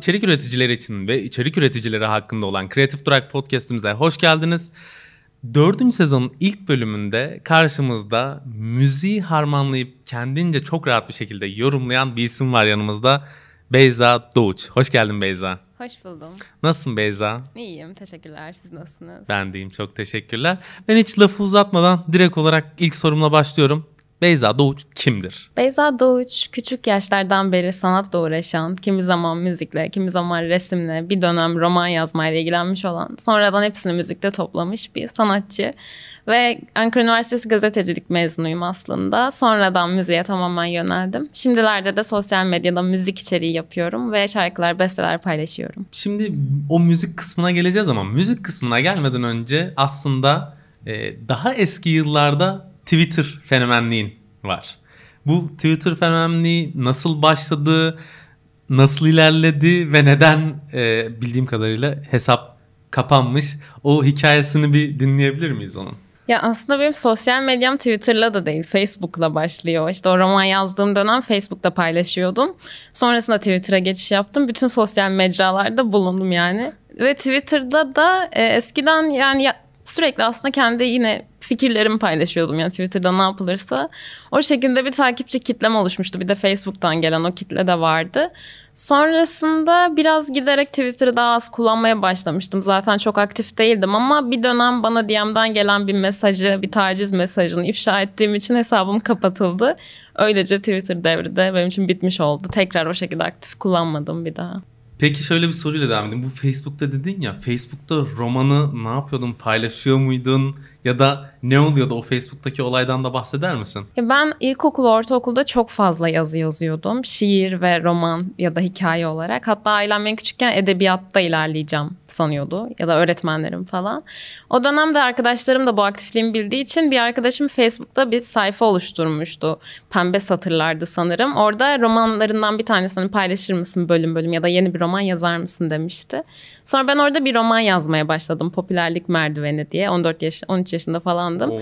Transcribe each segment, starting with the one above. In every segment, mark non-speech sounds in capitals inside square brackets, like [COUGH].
İçerik üreticileri için ve içerik üreticileri hakkında olan Creative Track podcast'imize hoş geldiniz. Dördüncü sezonun ilk bölümünde karşımızda müziği harmanlayıp kendince çok rahat bir şekilde yorumlayan bir isim var yanımızda. Beyza Doğuç. Hoş geldin Beyza. Hoş buldum. Nasılsın Beyza? İyiyim, teşekkürler. Siz nasılsınız? Ben deyim, çok teşekkürler. Ben hiç lafı uzatmadan direkt olarak ilk sorumla başlıyorum. Beyza Doğuç kimdir? Beyza Doğuç küçük yaşlardan beri sanatla uğraşan, kimi zaman müzikle, kimi zaman resimle, bir dönem roman yazmayla ilgilenmiş olan, sonradan hepsini müzikte toplamış bir sanatçı. Ve Ankara Üniversitesi gazetecilik mezunuyum aslında. Sonradan müziğe tamamen yöneldim. Şimdilerde de sosyal medyada müzik içeriği yapıyorum ve şarkılar, besteler paylaşıyorum. Şimdi o müzik kısmına geleceğiz ama müzik kısmına gelmeden önce aslında e, daha eski yıllarda Twitter fenomenliğin var. Bu Twitter fenomenliği nasıl başladı, nasıl ilerledi ve neden e, bildiğim kadarıyla hesap kapanmış? O hikayesini bir dinleyebilir miyiz onun? Ya aslında benim sosyal medyam Twitter'la da değil Facebook'la başlıyor. İşte o roman yazdığım dönem Facebook'ta paylaşıyordum. Sonrasında Twitter'a geçiş yaptım. Bütün sosyal mecralarda bulundum yani. Ve Twitter'da da e, eskiden yani ya, sürekli aslında kendi yine fikirlerimi paylaşıyordum yani Twitter'da ne yapılırsa. O şekilde bir takipçi kitlem oluşmuştu. Bir de Facebook'tan gelen o kitle de vardı. Sonrasında biraz giderek Twitter'ı daha az kullanmaya başlamıştım. Zaten çok aktif değildim ama bir dönem bana DM'den gelen bir mesajı, bir taciz mesajını ifşa ettiğim için hesabım kapatıldı. Öylece Twitter devri de benim için bitmiş oldu. Tekrar o şekilde aktif kullanmadım bir daha. Peki şöyle bir soruyla devam edeyim. Bu Facebook'ta dedin ya, Facebook'ta romanı ne yapıyordun, paylaşıyor muydun? Ya da ne oluyordu o Facebook'taki olaydan da bahseder misin? Ben ilkokul, ortaokulda çok fazla yazı yazıyordum. Şiir ve roman ya da hikaye olarak. Hatta ailem ben küçükken edebiyatta ilerleyeceğim sanıyordu. Ya da öğretmenlerim falan. O dönemde arkadaşlarım da bu aktifliğimi bildiği için bir arkadaşım Facebook'ta bir sayfa oluşturmuştu. Pembe satırlardı sanırım. Orada romanlarından bir tanesini paylaşır mısın bölüm bölüm ya da yeni bir roman yazar mısın demişti. Sonra ben orada bir roman yazmaya başladım. Popülerlik merdiveni diye. 14 yaş 13 yaşında falandım. Oo.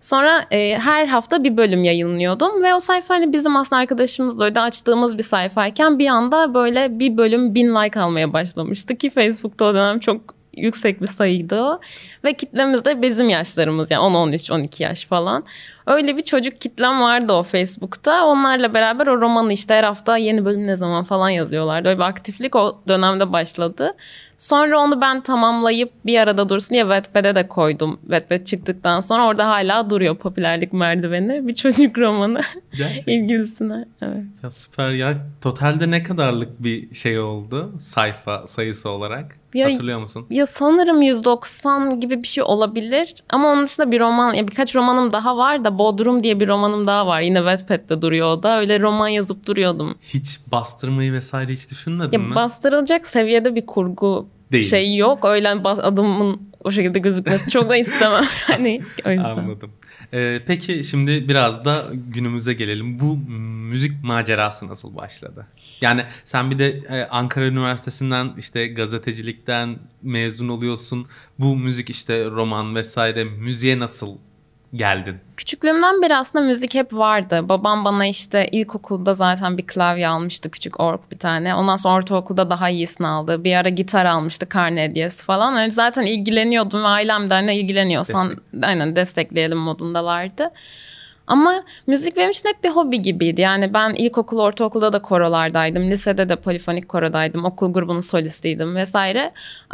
Sonra e, her hafta bir bölüm yayınlıyordum ve o sayfa hani bizim aslında arkadaşımızla öyle açtığımız bir sayfayken bir anda böyle bir bölüm bin like almaya başlamıştı ki Facebook'ta o dönem çok yüksek bir sayıydı. Ve kitlemiz de bizim yaşlarımız yani 10, 13, 12 yaş falan. Öyle bir çocuk kitlem vardı o Facebook'ta. Onlarla beraber o romanı işte her hafta yeni bölüm ne zaman falan yazıyorlardı. Öyle bir aktiflik o dönemde başladı. Sonra onu ben tamamlayıp bir arada dursun diye Wattpad'e de koydum. Wattpad çıktıktan sonra orada hala duruyor popülerlik merdiveni. Bir çocuk romanı [LAUGHS] ilgilisine. Evet. Ya süper ya. Totalde ne kadarlık bir şey oldu sayfa sayısı olarak? Ya, Hatırlıyor musun? Ya sanırım 190 gibi bir şey olabilir. Ama onun dışında bir roman, ya birkaç romanım daha var da Bodrum diye bir romanım daha var. Yine Wattpad'de duruyor o da. Öyle roman yazıp duruyordum. Hiç bastırmayı vesaire hiç düşünmedin ya mi? Bastırılacak seviyede bir kurgu Değil. şey yok. Öyle adımın o şekilde gözükmesi çok da istemem. [LAUGHS] hani o yüzden. Anladım. Ee, peki şimdi biraz da günümüze gelelim. Bu müzik macerası nasıl başladı? Yani sen bir de e, Ankara Üniversitesi'nden işte gazetecilikten mezun oluyorsun. Bu müzik işte roman vesaire müziğe nasıl geldin? Küçüklüğümden beri aslında müzik hep vardı. Babam bana işte ilkokulda zaten bir klavye almıştı küçük org bir tane. Ondan sonra ortaokulda daha iyisini aldı. Bir ara gitar almıştı karne hediyesi falan. Yani zaten ilgileniyordum ve ailem de hani ilgileniyorsan Destek. aynen destekleyelim modundalardı. Ama müzik benim için hep bir hobi gibiydi. Yani ben ilkokul, ortaokulda da korolardaydım. Lisede de polifonik korodaydım. Okul grubunun solistiydim vesaire.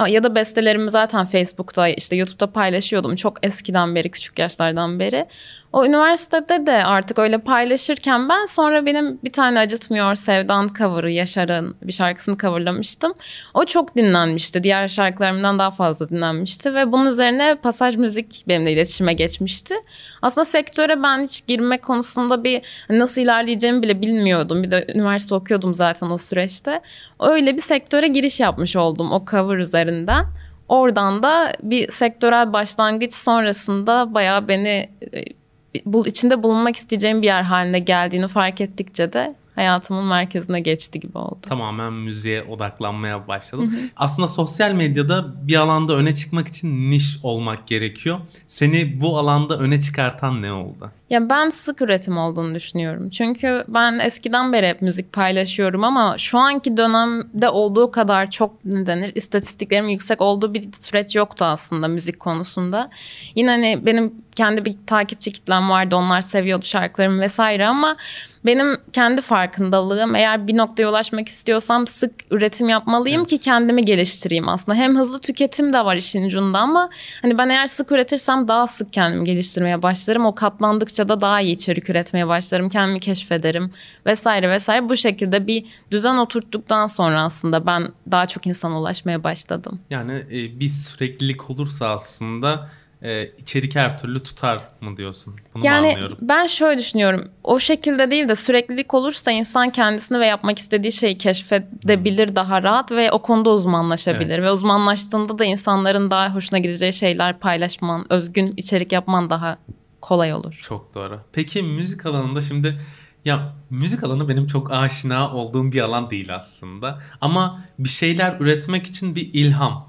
Ya da bestelerimi zaten Facebook'ta, işte YouTube'da paylaşıyordum. Çok eskiden beri, küçük yaşlardan beri. O üniversitede de artık öyle paylaşırken ben sonra benim bir tane Acıtmıyor Sevdan cover'ı Yaşar'ın bir şarkısını coverlamıştım. O çok dinlenmişti. Diğer şarkılarımdan daha fazla dinlenmişti ve bunun üzerine pasaj müzik benimle iletişime geçmişti. Aslında sektöre ben hiç girme konusunda bir nasıl ilerleyeceğimi bile bilmiyordum. Bir de üniversite okuyordum zaten o süreçte. Öyle bir sektöre giriş yapmış oldum o cover üzerinden. Oradan da bir sektörel başlangıç sonrasında bayağı beni e, bu içinde bulunmak isteyeceğim bir yer haline geldiğini fark ettikçe de hayatımın merkezine geçti gibi oldu. Tamamen müziğe odaklanmaya başladım. Hı hı. Aslında sosyal medyada bir alanda öne çıkmak için niş olmak gerekiyor. Seni bu alanda öne çıkartan ne oldu? Ya ben sık üretim olduğunu düşünüyorum. Çünkü ben eskiden beri hep müzik paylaşıyorum ama şu anki dönemde olduğu kadar çok ne denir istatistiklerim yüksek olduğu bir süreç yoktu aslında müzik konusunda. Yine hani benim kendi bir takipçi kitlem vardı. Onlar seviyordu şarkılarımı vesaire ama benim kendi farkındalığım eğer bir noktaya ulaşmak istiyorsam sık üretim yapmalıyım evet. ki kendimi geliştireyim aslında. Hem hızlı tüketim de var işin ucunda ama hani ben eğer sık üretirsem daha sık kendimi geliştirmeye başlarım. O katlandıkça da daha iyi içerik üretmeye başlarım. Kendimi keşfederim vesaire vesaire. Bu şekilde bir düzen oturttuktan sonra aslında ben daha çok insana ulaşmaya başladım. Yani e, bir süreklilik olursa aslında e, içerik her türlü tutar mı diyorsun? Bunu yani ben şöyle düşünüyorum. O şekilde değil de süreklilik olursa insan kendisini ve yapmak istediği şeyi keşfedebilir hmm. daha rahat ve o konuda uzmanlaşabilir. Evet. Ve uzmanlaştığında da insanların daha hoşuna gideceği şeyler paylaşman, özgün içerik yapman daha kolay olur. Çok doğru. Peki müzik alanında şimdi ya müzik alanı benim çok aşina olduğum bir alan değil aslında. Ama bir şeyler üretmek için bir ilham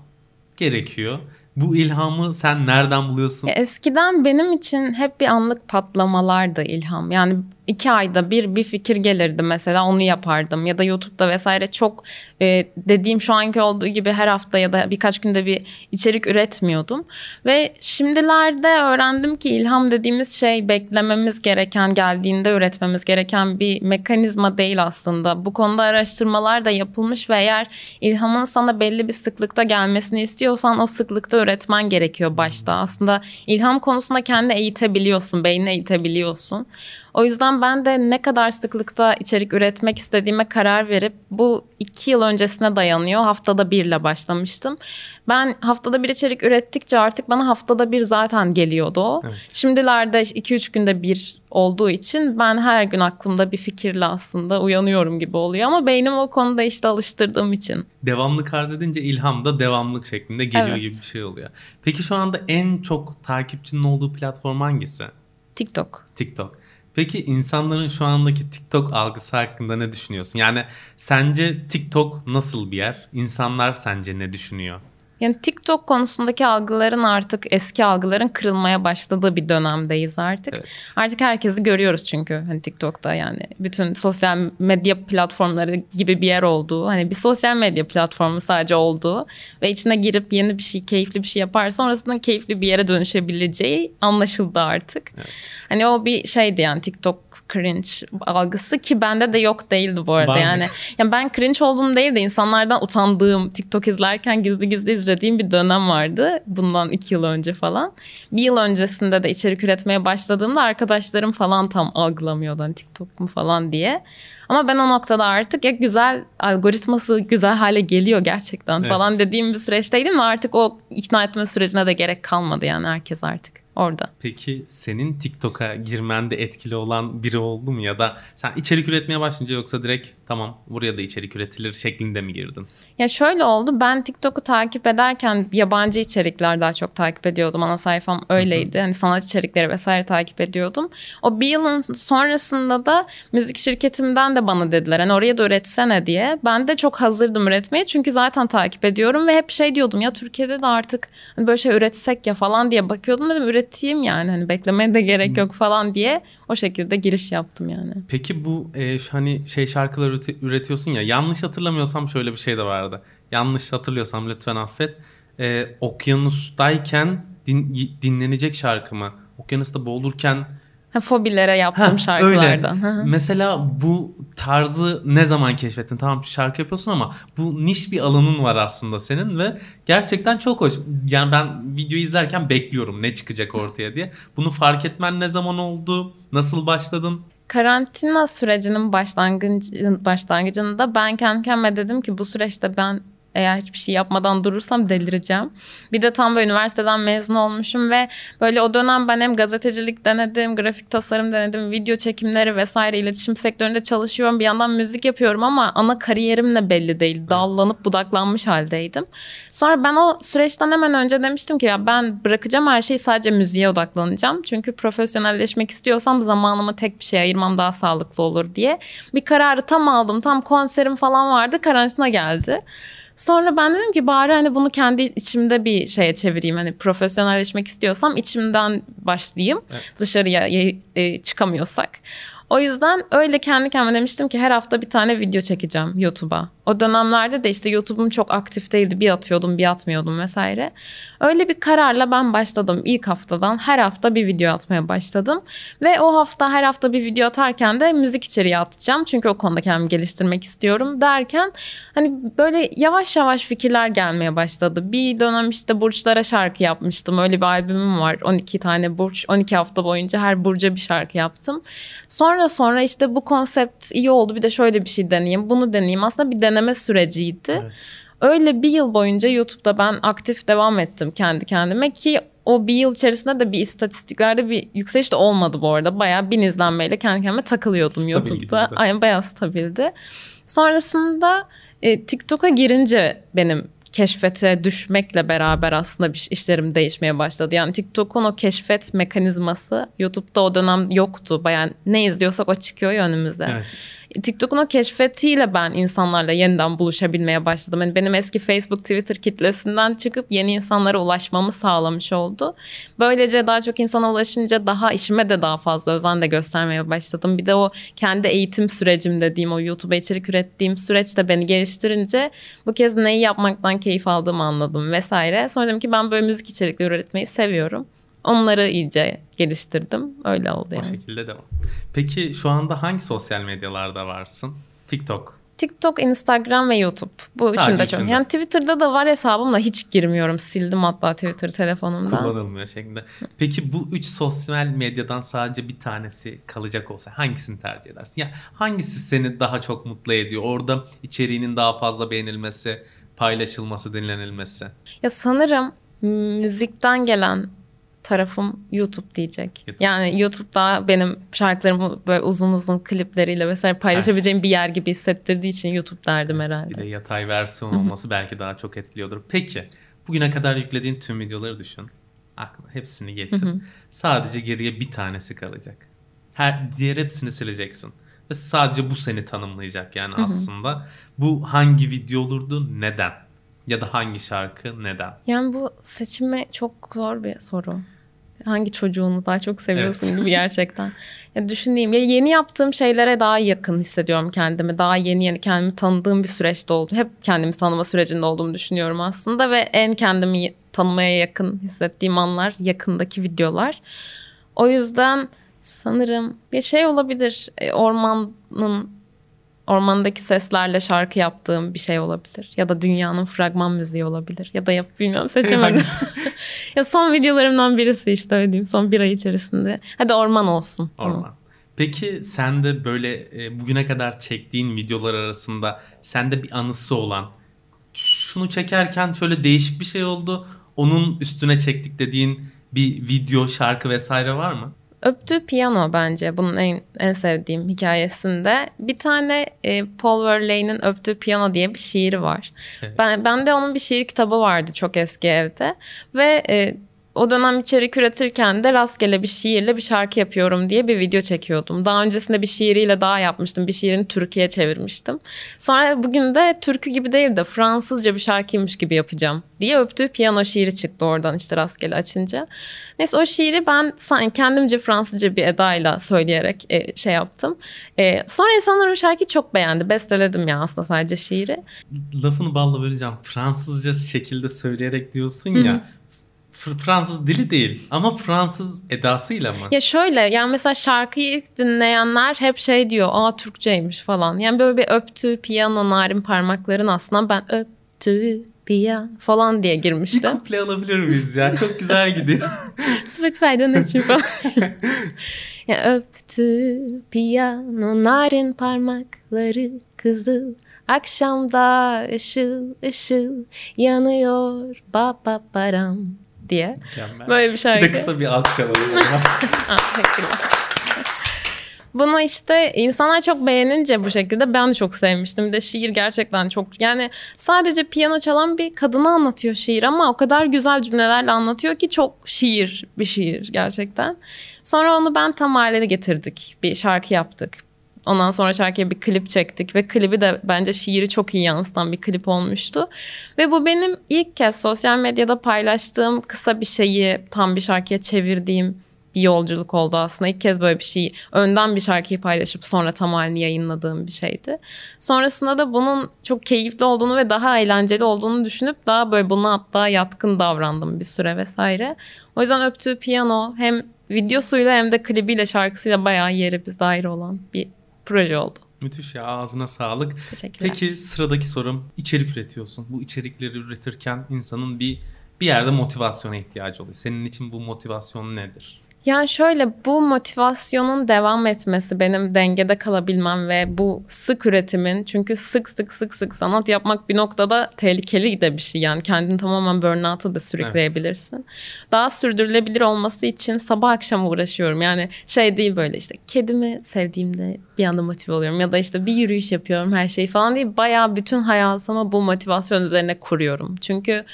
gerekiyor. Bu ilhamı sen nereden buluyorsun? Eskiden benim için hep bir anlık patlamalardı ilham. Yani iki ayda bir bir fikir gelirdi mesela onu yapardım. Ya da YouTube'da vesaire çok e, dediğim şu anki olduğu gibi her hafta ya da birkaç günde bir içerik üretmiyordum. Ve şimdilerde öğrendim ki ilham dediğimiz şey beklememiz gereken geldiğinde üretmemiz gereken bir mekanizma değil aslında. Bu konuda araştırmalar da yapılmış ve eğer ilhamın sana belli bir sıklıkta gelmesini istiyorsan o sıklıkta üretmen gerekiyor başta. Aslında ilham konusunda kendi eğitebiliyorsun beynini eğitebiliyorsun o yüzden ben de ne kadar sıklıkta içerik üretmek istediğime karar verip bu iki yıl öncesine dayanıyor. Haftada birle başlamıştım. Ben haftada bir içerik ürettikçe artık bana haftada bir zaten geliyordu o. Evet. Şimdilerde iki üç günde bir olduğu için ben her gün aklımda bir fikirle aslında uyanıyorum gibi oluyor. Ama beynim o konuda işte alıştırdığım için. Devamlık arz edince ilham da devamlık şeklinde geliyor evet. gibi bir şey oluyor. Peki şu anda en çok takipçinin olduğu platform hangisi? TikTok. TikTok. Peki insanların şu andaki TikTok algısı hakkında ne düşünüyorsun? Yani sence TikTok nasıl bir yer? İnsanlar sence ne düşünüyor? Yani TikTok konusundaki algıların artık eski algıların kırılmaya başladığı bir dönemdeyiz artık. Evet. Artık herkesi görüyoruz çünkü hani TikTok'ta yani bütün sosyal medya platformları gibi bir yer olduğu, hani bir sosyal medya platformu sadece olduğu ve içine girip yeni bir şey, keyifli bir şey yaparsa sonrasında keyifli bir yere dönüşebileceği anlaşıldı artık. Evet. Hani o bir şeydi yani TikTok cringe algısı ki bende de yok değildi bu arada Var yani. yani ben cringe olduğum değil de insanlardan utandığım TikTok izlerken gizli gizli izlediğim bir dönem vardı. Bundan iki yıl önce falan. Bir yıl öncesinde de içerik üretmeye başladığımda arkadaşlarım falan tam algılamıyordu hani TikTok mu falan diye. Ama ben o noktada artık ya güzel algoritması güzel hale geliyor gerçekten evet. falan dediğim bir süreçteydim ve artık o ikna etme sürecine de gerek kalmadı yani herkes artık orada. Peki senin TikTok'a girmende etkili olan biri oldu mu ya da sen içerik üretmeye başlayınca yoksa direkt tamam buraya da içerik üretilir şeklinde mi girdin? Ya şöyle oldu ben TikTok'u takip ederken yabancı içerikler daha çok takip ediyordum. Ana sayfam öyleydi. Hani sanat içerikleri vesaire takip ediyordum. O bir yılın sonrasında da müzik şirketimden de bana dediler hani oraya da üretsene diye. Ben de çok hazırdım üretmeye çünkü zaten takip ediyorum ve hep şey diyordum ya Türkiye'de de artık hani böyle şey üretsek ya falan diye bakıyordum dedim üreteyim yani hani beklemeye de gerek yok falan diye o şekilde giriş yaptım yani. Peki bu e, hani şey şarkılar üretiyorsun ya yanlış hatırlamıyorsam şöyle bir şey de vardı. Yanlış hatırlıyorsam lütfen affet. E, okyanustayken din, dinlenecek şarkı mı? Okyanusta boğulurken Ha, fobilere yaptığım ha, şarkılardan. Öyle. Mesela bu tarzı ne zaman keşfettin? Tamam şarkı yapıyorsun ama bu niş bir alanın var aslında senin ve gerçekten çok hoş. Yani ben video izlerken bekliyorum ne çıkacak ortaya diye. Bunu fark etmen ne zaman oldu? Nasıl başladın? Karantina sürecinin başlangıcı, başlangıcında ben kendi kendime dedim ki bu süreçte ben eğer hiçbir şey yapmadan durursam delireceğim. Bir de tam böyle üniversiteden mezun olmuşum ve böyle o dönem ben hem gazetecilik denedim, grafik tasarım denedim, video çekimleri vesaire iletişim sektöründe çalışıyorum. Bir yandan müzik yapıyorum ama ana kariyerim de belli değil. Dallanıp budaklanmış haldeydim. Sonra ben o süreçten hemen önce demiştim ki ya ben bırakacağım her şeyi sadece müziğe odaklanacağım. Çünkü profesyonelleşmek istiyorsam zamanımı tek bir şeye ayırmam daha sağlıklı olur diye. Bir kararı tam aldım. Tam konserim falan vardı. Karantina geldi. Sonra ben dedim ki bari hani bunu kendi içimde bir şeye çevireyim. Hani profesyonelleşmek istiyorsam içimden başlayayım. Evet. Dışarıya e, çıkamıyorsak. O yüzden öyle kendi kendime demiştim ki her hafta bir tane video çekeceğim YouTube'a. O dönemlerde de işte YouTube'um çok aktif değildi. Bir atıyordum bir atmıyordum vesaire. Öyle bir kararla ben başladım. İlk haftadan her hafta bir video atmaya başladım. Ve o hafta her hafta bir video atarken de müzik içeriği atacağım. Çünkü o konuda kendimi geliştirmek istiyorum derken hani böyle yavaş yavaş fikirler gelmeye başladı. Bir dönem işte burçlara şarkı yapmıştım. Öyle bir albümüm var. 12 tane burç. 12 hafta boyunca her burca bir şarkı yaptım. Sonra sonra işte bu konsept iyi oldu. Bir de şöyle bir şey deneyeyim. Bunu deneyeyim. Aslında bir deneme süreciydi. Evet. Öyle bir yıl boyunca YouTube'da ben aktif devam ettim kendi kendime ki o bir yıl içerisinde de bir istatistiklerde bir yükseliş de olmadı bu arada. Bayağı bin izlenmeyle kendi kendime takılıyordum Stabil YouTube'da. gidiyordu. Aynen bayağı stabildi. Sonrasında e, TikTok'a girince benim keşfete düşmekle beraber aslında bir işlerim değişmeye başladı. Yani TikTok'un o keşfet mekanizması YouTube'da o dönem yoktu. Bayağı ne izliyorsak o çıkıyor ya önümüze. Evet. TikTok'un o keşfetiyle ben insanlarla yeniden buluşabilmeye başladım. Yani benim eski Facebook, Twitter kitlesinden çıkıp yeni insanlara ulaşmamı sağlamış oldu. Böylece daha çok insana ulaşınca daha işime de daha fazla özen de göstermeye başladım. Bir de o kendi eğitim sürecim dediğim o YouTube'a içerik ürettiğim süreç de beni geliştirince bu kez neyi yapmaktan keyif aldığımı anladım vesaire. Sonra dedim ki ben böyle müzik içerikleri üretmeyi seviyorum. Onları iyice geliştirdim. Öyle oldu O yani. şekilde devam. Peki şu anda hangi sosyal medyalarda varsın? TikTok. TikTok, Instagram ve YouTube. Bu Sadece üçünde çok. üçünde. Yani Twitter'da da var hesabım da hiç girmiyorum. Sildim hatta Twitter telefonumdan. Kullanılmıyor şeklinde. Peki bu üç sosyal medyadan sadece bir tanesi kalacak olsa hangisini tercih edersin? Yani hangisi seni daha çok mutlu ediyor? Orada içeriğinin daha fazla beğenilmesi, paylaşılması, dinlenilmesi. Ya sanırım müzikten gelen tarafım YouTube diyecek. YouTube. Yani YouTube'da benim şarkılarımı böyle uzun uzun klipleriyle vesaire paylaşabileceğim bir yer gibi hissettirdiği için YouTube derdim Bir herhalde. de yatay versiyon olması belki daha çok etkiliyordur. Peki bugüne kadar yüklediğin tüm videoları düşün. Aklına hepsini getir. Sadece geriye bir tanesi kalacak. Her diğer hepsini sileceksin. Ve sadece bu seni tanımlayacak yani aslında. Bu hangi video olurdu? Neden? Ya da hangi şarkı? Neden? Yani bu seçimi çok zor bir soru. Hangi çocuğunu daha çok seviyorsun Evet. gibi gerçekten. Ya düşüneyim. Ya yeni yaptığım şeylere daha yakın hissediyorum kendimi. Daha yeni yeni kendimi tanıdığım bir süreçte oldum. Hep kendimi tanıma sürecinde olduğumu düşünüyorum aslında ve en kendimi tanımaya yakın hissettiğim anlar yakındaki videolar. O yüzden sanırım bir şey olabilir. E, Ormanın ormandaki seslerle şarkı yaptığım bir şey olabilir. Ya da dünyanın fragman müziği olabilir. Ya da yap bilmiyorum seçemedim. [LAUGHS] ya son videolarımdan birisi işte öyle diyeyim. Son bir ay içerisinde. Hadi orman olsun. Orman. Tamam. Peki sen de böyle e, bugüne kadar çektiğin videolar arasında sende bir anısı olan şunu çekerken şöyle değişik bir şey oldu. Onun üstüne çektik dediğin bir video, şarkı vesaire var mı? Öptüğü piyano bence bunun en, en sevdiğim hikayesinde. Bir tane e, Paul Verlaine'in Öptüğü Piyano diye bir şiiri var. Evet. Ben, bende onun bir şiir kitabı vardı çok eski evde. Ve e, o dönem içerik üretirken de rastgele bir şiirle bir şarkı yapıyorum diye bir video çekiyordum. Daha öncesinde bir şiiriyle daha yapmıştım. Bir şiirini Türkiye'ye çevirmiştim. Sonra bugün de türkü gibi değil de Fransızca bir şarkıymış gibi yapacağım diye öptüğü piyano şiiri çıktı oradan işte rastgele açınca. Neyse o şiiri ben kendimce Fransızca bir edayla söyleyerek e, şey yaptım. E, sonra insanlar o şarkıyı çok beğendi. Besteledim ya aslında sadece şiiri. Lafını balla böleceğim. Fransızca şekilde söyleyerek diyorsun ya. Fr- Fransız dili değil ama Fransız edasıyla mı? Ya şöyle yani mesela şarkıyı ilk dinleyenler hep şey diyor aa Türkçeymiş falan. Yani böyle bir öptü piyano narin parmakların aslında ben öptü piyano falan diye Bir girmiştim. kuple alabilir miyiz ya? Çok [LAUGHS] güzel gidiyor. Spotify'dan açayım falan. [LAUGHS] ya öptü piyano narin parmakları kızıl. Akşamda ışıl ışıl yanıyor ba ba baram diye. Mükemmel. Böyle bir Bir şarkı. de kısa bir alkış alalım. teşekkürler. Bunu işte insanlar çok beğenince bu şekilde ben de çok sevmiştim. Bir de şiir gerçekten çok yani sadece piyano çalan bir kadını anlatıyor şiir ama o kadar güzel cümlelerle anlatıyor ki çok şiir bir şiir gerçekten. Sonra onu ben tam haline getirdik. Bir şarkı yaptık. Ondan sonra şarkıya bir klip çektik ve klibi de bence şiiri çok iyi yansıtan bir klip olmuştu. Ve bu benim ilk kez sosyal medyada paylaştığım kısa bir şeyi tam bir şarkıya çevirdiğim bir yolculuk oldu aslında. İlk kez böyle bir şey önden bir şarkıyı paylaşıp sonra tam halini yayınladığım bir şeydi. Sonrasında da bunun çok keyifli olduğunu ve daha eğlenceli olduğunu düşünüp daha böyle buna hatta yatkın davrandım bir süre vesaire. O yüzden Öptüğü Piyano hem videosuyla hem de klibiyle şarkısıyla bayağı yeri biz dair olan bir proje oldu. Müthiş ya ağzına sağlık. Teşekkürler. Peki sıradaki sorum içerik üretiyorsun. Bu içerikleri üretirken insanın bir bir yerde motivasyona ihtiyacı oluyor. Senin için bu motivasyon nedir? Yani şöyle bu motivasyonun devam etmesi benim dengede kalabilmem ve bu sık üretimin çünkü sık sık sık sık sanat yapmak bir noktada tehlikeli de bir şey yani kendini tamamen burnout'a da sürükleyebilirsin. Evet. Daha sürdürülebilir olması için sabah akşam uğraşıyorum yani şey değil böyle işte kedimi sevdiğimde bir anda motive oluyorum ya da işte bir yürüyüş yapıyorum her şeyi falan değil bayağı bütün hayatımı bu motivasyon üzerine kuruyorum. Çünkü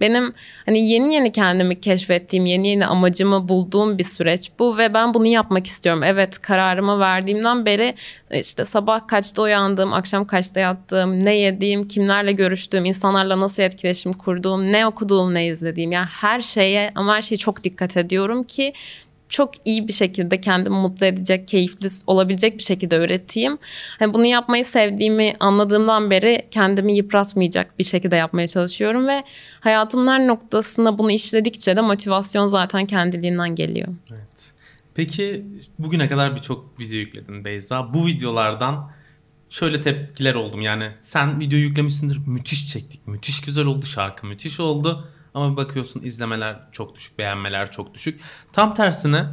benim hani yeni yeni kendimi keşfettiğim, yeni yeni amacımı bulduğum bir süreç bu ve ben bunu yapmak istiyorum. Evet kararımı verdiğimden beri işte sabah kaçta uyandığım, akşam kaçta yattığım, ne yediğim, kimlerle görüştüğüm, insanlarla nasıl etkileşim kurduğum, ne okuduğum, ne izlediğim. Yani her şeye ama her şeye çok dikkat ediyorum ki çok iyi bir şekilde kendimi mutlu edecek, keyifli olabilecek bir şekilde üreteyim. Yani bunu yapmayı sevdiğimi anladığımdan beri kendimi yıpratmayacak bir şekilde yapmaya çalışıyorum ve hayatımın her noktasında bunu işledikçe de motivasyon zaten kendiliğinden geliyor. Evet. Peki bugüne kadar birçok video yükledin Beyza. Bu videolardan şöyle tepkiler oldum. Yani sen video yüklemişsindir. Müthiş çektik. Müthiş güzel oldu şarkı. Müthiş oldu. Ama bir bakıyorsun izlemeler çok düşük, beğenmeler çok düşük. Tam tersine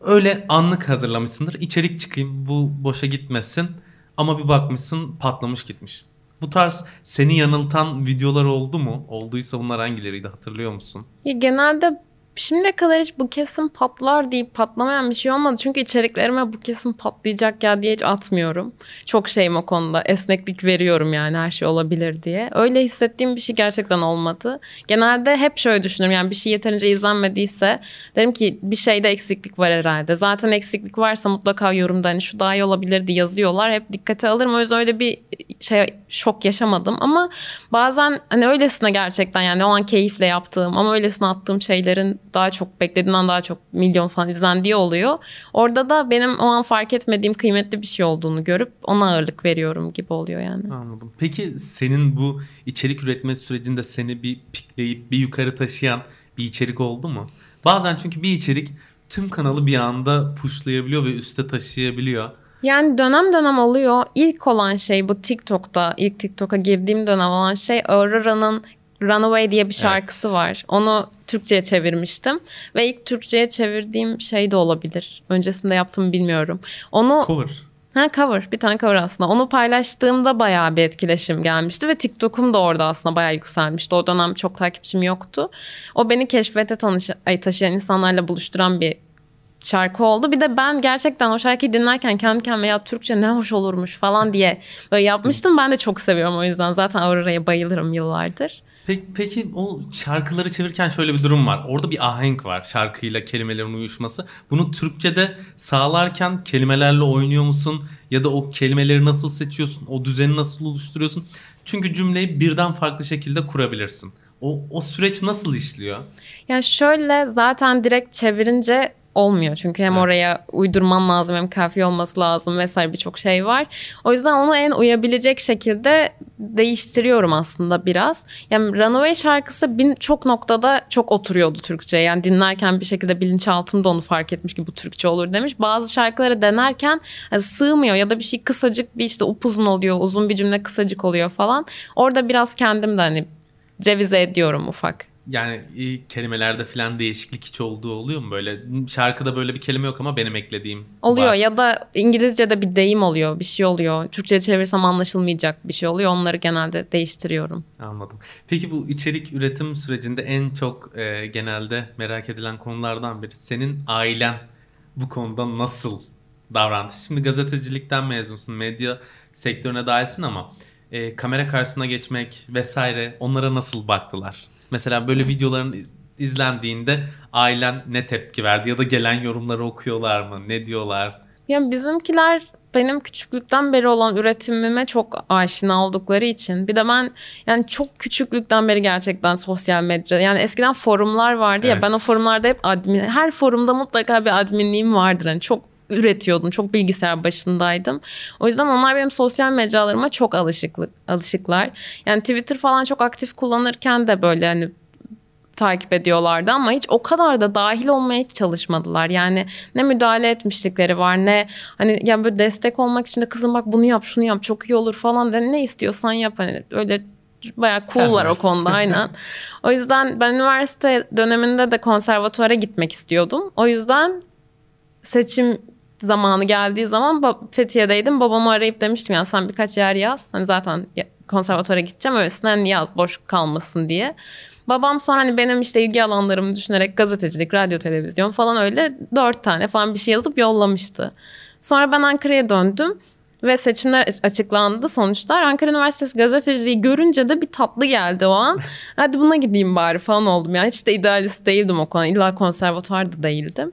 öyle anlık hazırlamışsındır. İçerik çıkayım bu boşa gitmesin. Ama bir bakmışsın patlamış gitmiş. Bu tarz seni yanıltan videolar oldu mu? Olduysa bunlar hangileriydi hatırlıyor musun? Ya genelde Şimdiye kadar hiç bu kesin patlar deyip patlamayan bir şey olmadı. Çünkü içeriklerime bu kesin patlayacak ya diye hiç atmıyorum. Çok şeyim o konuda. Esneklik veriyorum yani her şey olabilir diye. Öyle hissettiğim bir şey gerçekten olmadı. Genelde hep şöyle düşünürüm. Yani bir şey yeterince izlenmediyse derim ki bir şeyde eksiklik var herhalde. Zaten eksiklik varsa mutlaka yorumda hani şu daha iyi olabilirdi yazıyorlar. Hep dikkate alırım. O yüzden öyle bir şey şok yaşamadım. Ama bazen hani öylesine gerçekten yani o an keyifle yaptığım ama öylesine attığım şeylerin daha çok beklediğimden daha çok milyon falan izlendiği oluyor. Orada da benim o an fark etmediğim kıymetli bir şey olduğunu görüp ona ağırlık veriyorum gibi oluyor yani. Anladım. Peki senin bu içerik üretme sürecinde seni bir pikleyip bir yukarı taşıyan bir içerik oldu mu? Bazen çünkü bir içerik tüm kanalı bir anda pushlayabiliyor ve üste taşıyabiliyor. Yani dönem dönem oluyor. İlk olan şey bu TikTok'ta, ilk TikTok'a girdiğim dönem olan şey Aurora'nın Runaway diye bir şarkısı evet. var. Onu Türkçe'ye çevirmiştim. Ve ilk Türkçe'ye çevirdiğim şey de olabilir. Öncesinde yaptım bilmiyorum. Onu Cover. Ha cover. Bir tane cover aslında. Onu paylaştığımda bayağı bir etkileşim gelmişti ve TikTok'um da orada aslında bayağı yükselmişti. O dönem çok takipçim yoktu. O beni keşfete tanış ay, taşıyan insanlarla buluşturan bir şarkı oldu. Bir de ben gerçekten o şarkıyı dinlerken kendi kendime ya Türkçe ne hoş olurmuş falan diye böyle yapmıştım. Ben de çok seviyorum o yüzden. Zaten Aurora'ya bayılırım yıllardır. Peki, peki o şarkıları çevirirken şöyle bir durum var. Orada bir ahenk var şarkıyla kelimelerin uyuşması. Bunu Türkçe'de sağlarken kelimelerle oynuyor musun? Ya da o kelimeleri nasıl seçiyorsun? O düzeni nasıl oluşturuyorsun? Çünkü cümleyi birden farklı şekilde kurabilirsin. O, o süreç nasıl işliyor? Ya şöyle zaten direkt çevirince olmuyor. Çünkü hem evet. oraya uydurman lazım hem kafi olması lazım vesaire birçok şey var. O yüzden onu en uyabilecek şekilde değiştiriyorum aslında biraz. Yani Runaway şarkısı bin, çok noktada çok oturuyordu Türkçe. Yani dinlerken bir şekilde bilinçaltım da onu fark etmiş ki bu Türkçe olur demiş. Bazı şarkıları denerken yani sığmıyor ya da bir şey kısacık bir işte upuzun oluyor. Uzun bir cümle kısacık oluyor falan. Orada biraz kendim de hani revize ediyorum ufak yani kelimelerde falan değişiklik hiç olduğu oluyor mu böyle? Şarkıda böyle bir kelime yok ama benim eklediğim Oluyor var. ya da İngilizce'de bir deyim oluyor, bir şey oluyor. Türkçe'ye çevirsem anlaşılmayacak bir şey oluyor. Onları genelde değiştiriyorum. Anladım. Peki bu içerik üretim sürecinde en çok e, genelde merak edilen konulardan biri senin ailen bu konuda nasıl davrandı? Şimdi gazetecilikten mezunsun, medya sektörüne dahilsin ama e, kamera karşısına geçmek vesaire onlara nasıl baktılar? Mesela böyle videoların izlendiğinde ailen ne tepki verdi ya da gelen yorumları okuyorlar mı? Ne diyorlar? Yani bizimkiler benim küçüklükten beri olan üretimime çok aşina oldukları için bir de ben yani çok küçüklükten beri gerçekten sosyal medya yani eskiden forumlar vardı ya Evet. ben o forumlarda hep admin her forumda mutlaka bir adminliğim vardır. Yani çok üretiyordum. Çok bilgisayar başındaydım. O yüzden onlar benim sosyal mecralarıma çok alışıklık alışıklar. Yani Twitter falan çok aktif kullanırken de böyle hani takip ediyorlardı ama hiç o kadar da dahil olmaya çalışmadılar. Yani ne müdahale etmişlikleri var ne hani ya böyle destek olmak için de kızım bak bunu yap şunu yap çok iyi olur falan de ne istiyorsan yap hani öyle bayağı cool'lar o konuda aynen. [LAUGHS] o yüzden ben üniversite döneminde de konservatuara gitmek istiyordum. O yüzden seçim zamanı geldiği zaman Fethiye'deydim. Babamı arayıp demiştim ya sen birkaç yer yaz. Hani zaten konservatuara gideceğim öylesine hani yaz boş kalmasın diye. Babam sonra hani benim işte ilgi alanlarımı düşünerek gazetecilik, radyo, televizyon falan öyle dört tane falan bir şey yazıp yollamıştı. Sonra ben Ankara'ya döndüm ve seçimler açıklandı sonuçlar. Ankara Üniversitesi gazeteciliği görünce de bir tatlı geldi o an. Hadi buna gideyim bari falan oldum. Yani hiç de idealist değildim o konu. İlla konservatuar da değildim.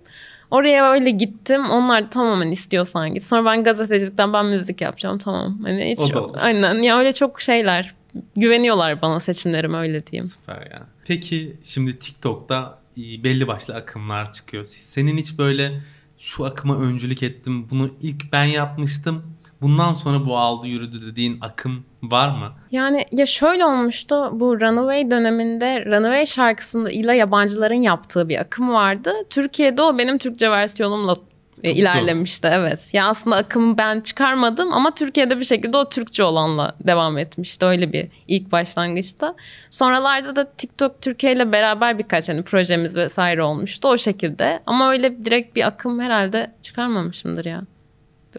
Oraya öyle gittim. Onlar da tamamen istiyorsan git. Sonra ben gazetecilikten ben müzik yapacağım tamam. Hani hiç O da olur. aynen ya öyle çok şeyler güveniyorlar bana seçimlerime öyle diyeyim. Süper ya. Peki şimdi TikTok'ta e, belli başlı akımlar çıkıyor. Senin hiç böyle şu akıma öncülük ettim, bunu ilk ben yapmıştım, bundan sonra bu aldı yürüdü dediğin akım var mı? Yani ya şöyle olmuştu bu Runaway döneminde Runaway şarkısında ile yabancıların yaptığı bir akım vardı. Türkiye'de o benim Türkçe versiyonumla e, Tuttu. ilerlemişti evet. Ya aslında akımı ben çıkarmadım ama Türkiye'de bir şekilde o Türkçe olanla devam etmişti. Öyle bir ilk başlangıçta. Sonralarda da TikTok Türkiye ile beraber birkaç hani projemiz vesaire olmuştu o şekilde. Ama öyle direkt bir akım herhalde çıkarmamışımdır ya.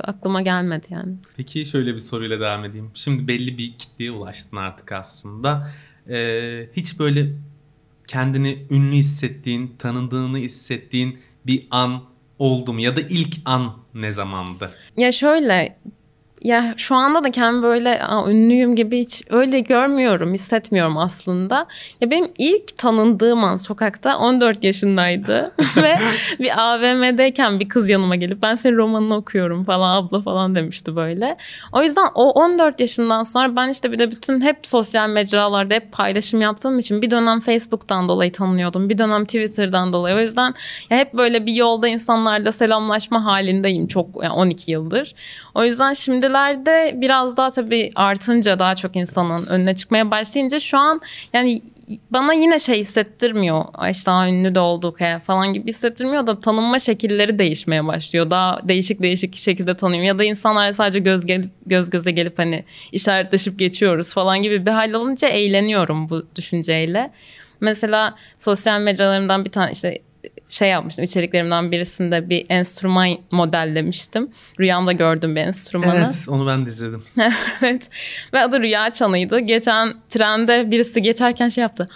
Aklıma gelmedi yani. Peki şöyle bir soruyla devam edeyim. Şimdi belli bir kitleye ulaştın artık aslında. Ee, hiç böyle kendini ünlü hissettiğin, tanındığını hissettiğin bir an oldu mu? Ya da ilk an ne zamandı? Ya şöyle ya şu anda da kendimi böyle "Aa, ünlüyüm gibi hiç öyle görmüyorum, hissetmiyorum aslında. Ya benim ilk tanındığım an sokakta 14 yaşındaydı [LAUGHS] ve bir AVM'deyken bir kız yanıma gelip ben senin romanını okuyorum falan abla falan demişti böyle. O yüzden o 14 yaşından sonra ben işte bir de bütün hep sosyal mecralarda hep paylaşım yaptığım için bir dönem Facebook'tan dolayı tanınıyordum. Bir dönem Twitter'dan dolayı. O yüzden ya hep böyle bir yolda insanlarla selamlaşma halindeyim çok yani 12 yıldır. O yüzden şimdilerde biraz daha tabii artınca daha çok insanın önüne çıkmaya başlayınca şu an yani bana yine şey hissettirmiyor. İşte daha ünlü de olduk he falan gibi hissettirmiyor da tanınma şekilleri değişmeye başlıyor. Daha değişik değişik şekilde tanıyorum. Ya da insanlarla sadece göz, gelip, göz göze gelip hani işaretleşip geçiyoruz falan gibi bir hal alınca eğleniyorum bu düşünceyle. Mesela sosyal mecralarımdan bir tane işte şey yapmıştım içeriklerimden birisinde bir enstrüman modellemiştim. Rüyamda gördüm bir enstrümanı. Evet, onu ben de izledim. [LAUGHS] evet. Ve adı Rüya Çanı'ydı. Geçen trende birisi geçerken şey yaptı.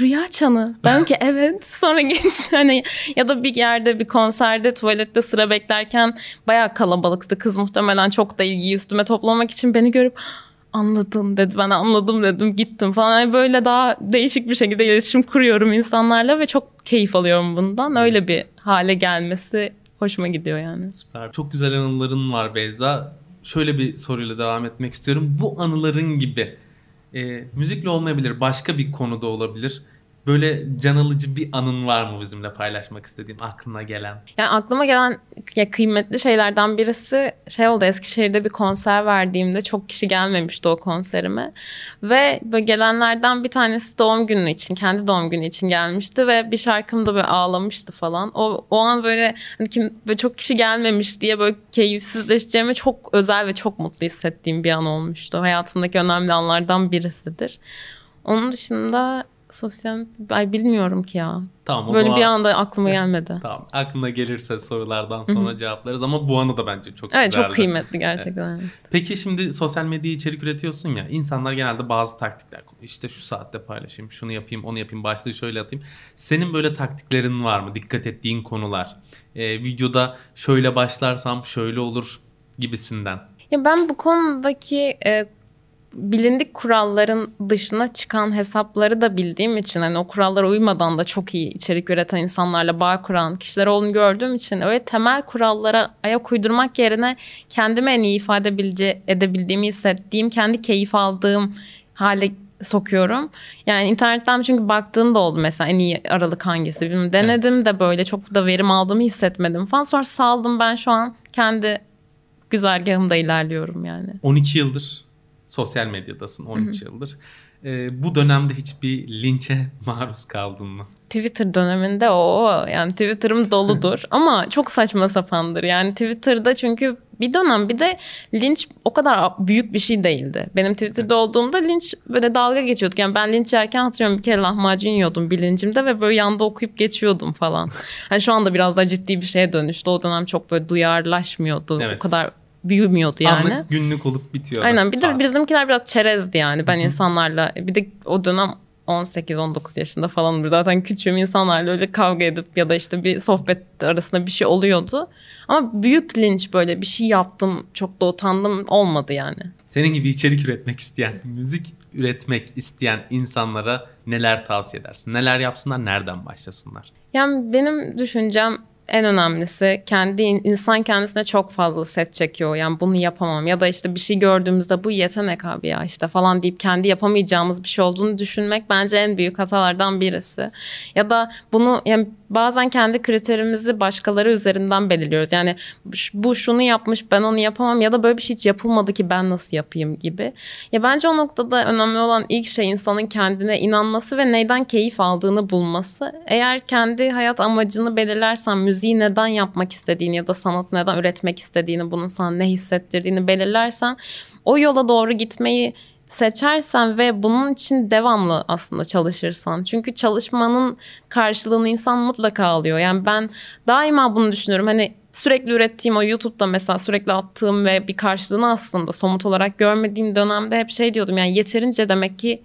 Rüya Çanı. Ben ki [LAUGHS] evet. Sonra geçti hani ya da bir yerde bir konserde tuvalette sıra beklerken bayağı kalabalıktı. Kız muhtemelen çok da ilgiyi üstüme toplamak için beni görüp anladın dedi. Ben anladım dedim gittim falan. Yani böyle daha değişik bir şekilde iletişim kuruyorum insanlarla ve çok keyif alıyorum bundan. Öyle bir hale gelmesi hoşuma gidiyor yani. Süper. Çok güzel anıların var Beyza. Şöyle bir soruyla devam etmek istiyorum. Bu anıların gibi e, müzikle olmayabilir, başka bir konuda olabilir. Böyle can alıcı bir anın var mı bizimle paylaşmak istediğin, aklına gelen? Yani aklıma gelen ya kıymetli şeylerden birisi şey oldu Eskişehir'de bir konser verdiğimde çok kişi gelmemişti o konserime. Ve böyle gelenlerden bir tanesi doğum günü için, kendi doğum günü için gelmişti ve bir şarkımda böyle ağlamıştı falan. O, o an böyle, hani kim, böyle çok kişi gelmemiş diye böyle keyifsizleşeceğime çok özel ve çok mutlu hissettiğim bir an olmuştu. Hayatımdaki önemli anlardan birisidir. Onun dışında sosyal ay bilmiyorum ki ya. Tamam o Böyle zaman... bir anda aklıma gelmedi. Tamam. Aklına gelirse sorulardan sonra cevaplarız ama bu anı da bence çok Evet güzeldi. çok kıymetli gerçekten. Evet. Peki şimdi sosyal medya içerik üretiyorsun ya. insanlar genelde bazı taktikler kullanıyor. İşte şu saatte paylaşayım, şunu yapayım, onu yapayım, başlığı şöyle atayım. Senin böyle taktiklerin var mı? Dikkat ettiğin konular. Ee, videoda şöyle başlarsam şöyle olur gibisinden. Ya ben bu konudaki e, bilindik kuralların dışına çıkan hesapları da bildiğim için hani o kurallara uymadan da çok iyi içerik üreten insanlarla bağ kuran kişiler olduğunu gördüğüm için öyle temel kurallara ayak uydurmak yerine kendimi en iyi ifade edebildiğimi hissettiğim, kendi keyif aldığım hale sokuyorum. Yani internetten çünkü baktığım da oldu mesela en iyi aralık hangisi bilmiyorum. Denedim evet. de böyle çok da verim aldığımı hissetmedim falan. Sonra saldım ben şu an kendi güzergahımda ilerliyorum yani. 12 yıldır sosyal medyadasın 13 Hı-hı. yıldır. Ee, bu dönemde hiçbir linçe [LAUGHS] maruz kaldın mı? Twitter döneminde o yani Twitter'ım [LAUGHS] doludur ama çok saçma sapandır. Yani Twitter'da çünkü bir dönem bir de linç o kadar büyük bir şey değildi. Benim Twitter'da olduğumda linç böyle dalga geçiyorduk. Yani ben linç yerken hatırlıyorum bir kere lahmacun yiyordum bilincimde ve böyle yanda okuyup geçiyordum falan. [LAUGHS] Hani şu anda biraz daha ciddi bir şeye dönüştü. O dönem çok böyle duyarlaşmıyordu. Evet. O kadar büyümüyordu yani. Anlık günlük olup bitiyor. Aynen bir de bizimkiler biraz çerezdi yani ben Hı-hı. insanlarla. Bir de o dönem 18-19 yaşında falan zaten küçüğüm insanlarla öyle kavga edip ya da işte bir sohbet arasında bir şey oluyordu. Ama büyük linç böyle bir şey yaptım çok da utandım olmadı yani. Senin gibi içerik üretmek isteyen, müzik üretmek isteyen insanlara neler tavsiye edersin? Neler yapsınlar, nereden başlasınlar? Yani benim düşüncem en önemlisi kendi insan kendisine çok fazla set çekiyor. Yani bunu yapamam ya da işte bir şey gördüğümüzde bu yetenek abi ya işte falan deyip kendi yapamayacağımız bir şey olduğunu düşünmek bence en büyük hatalardan birisi. Ya da bunu yani bazen kendi kriterimizi başkaları üzerinden belirliyoruz. Yani bu şunu yapmış ben onu yapamam ya da böyle bir şey hiç yapılmadı ki ben nasıl yapayım gibi. Ya bence o noktada önemli olan ilk şey insanın kendine inanması ve neyden keyif aldığını bulması. Eğer kendi hayat amacını belirlersen müziği neden yapmak istediğini ya da sanatı neden üretmek istediğini bunun sana ne hissettirdiğini belirlersen o yola doğru gitmeyi seçersen ve bunun için devamlı aslında çalışırsan. Çünkü çalışmanın karşılığını insan mutlaka alıyor. Yani ben daima bunu düşünüyorum. Hani sürekli ürettiğim o YouTube'da mesela sürekli attığım ve bir karşılığını aslında somut olarak görmediğim dönemde hep şey diyordum. Yani yeterince demek ki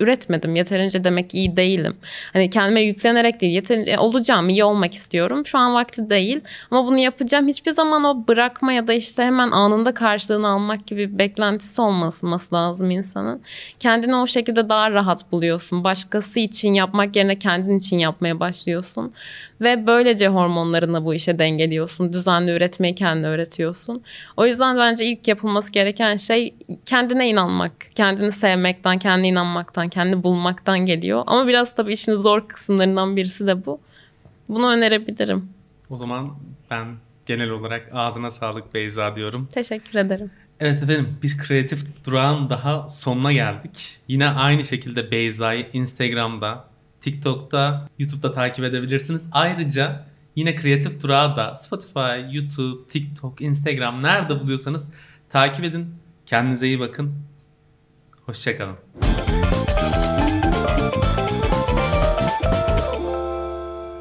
üretmedim. Yeterince demek iyi değilim. Hani kendime yüklenerek değil. Yeterince olacağım, iyi olmak istiyorum. Şu an vakti değil. Ama bunu yapacağım. Hiçbir zaman o bırakma ya da işte hemen anında karşılığını almak gibi bir beklentisi olması lazım insanın. Kendini o şekilde daha rahat buluyorsun. Başkası için yapmak yerine kendin için yapmaya başlıyorsun. Ve böylece hormonlarını bu işe dengeliyorsun. Düzenli üretmeyi kendine öğretiyorsun. O yüzden bence ilk yapılması gereken şey kendine inanmak. Kendini sevmekten, kendine inanmaktan, kendini bulmaktan geliyor. Ama biraz tabii işin zor kısımlarından birisi de bu. Bunu önerebilirim. O zaman ben genel olarak ağzına sağlık Beyza diyorum. Teşekkür ederim. Evet efendim bir kreatif durağın daha sonuna geldik. Yine aynı şekilde Beyza'yı Instagram'da, TikTok'ta, YouTube'da takip edebilirsiniz. Ayrıca yine kreatif durağı da Spotify, YouTube, TikTok, Instagram nerede buluyorsanız takip edin. Kendinize iyi bakın. Hoşçakalın.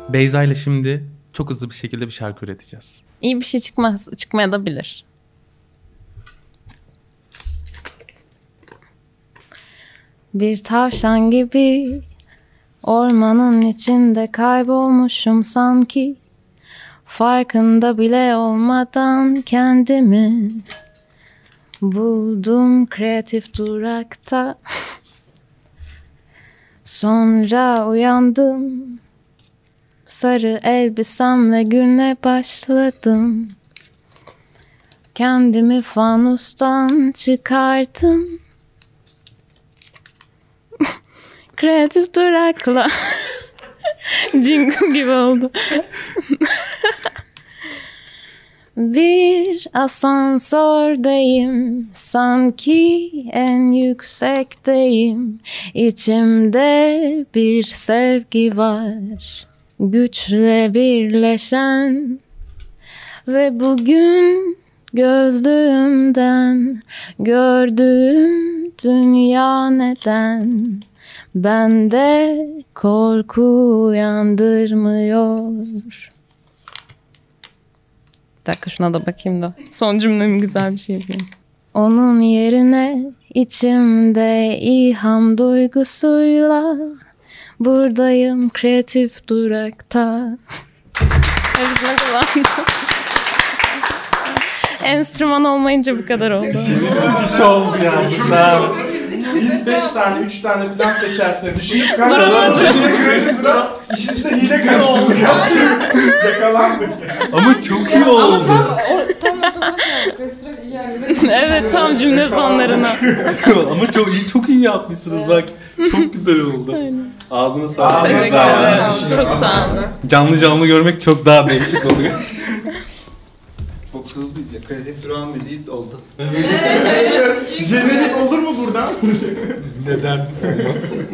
Beyza ile şimdi çok hızlı bir şekilde bir şarkı üreteceğiz. İyi bir şey çıkmaz, çıkmaya da bilir. Bir tavşan gibi ormanın içinde kaybolmuşum sanki farkında bile olmadan kendimi buldum kreatif durakta. Sonra uyandım Sarı elbisemle güne başladım. Kendimi fanustan çıkardım. [LAUGHS] Kreatif durakla. [LAUGHS] Jingle gibi oldu. [LAUGHS] Bir asansördeyim sanki en yüksekteyim. İçimde bir sevgi var güçle birleşen. Ve bugün gözlüğümden gördüğüm dünya neden? Bende korku uyandırmıyor. Dakika şuna da bakayım da son cümlemi güzel bir şey yapayım. Onun yerine içimde ilham duygusuyla Buradayım kreatif durakta. Hepsine kullandım. Enstrüman olmayınca bu kadar oldu. Müthiş oldu ya. Biz 5 tane, 3 tane falan seçersek düşünüp kaç tane kredi duran işin içinde hile karıştırdık. Yakalandık. Ama çok iyi Ama oldu. tam, o, tam ortadan kaldık. Restoran iyi yerlere evet tam cümle sonlarına. [LAUGHS] Ama çok iyi çok iyi yapmışsınız bak. Çok güzel oldu. Ağzına Ağzına sağlık. sağlık. Evet, Sağ olun. çok sağ olun. Canlı canlı görmek çok daha değişik oluyor. [LAUGHS] Çok hızlı ya. Kredi duran bir oldu. [LAUGHS] Jenerik olur mu buradan? Neden olmasın? [LAUGHS]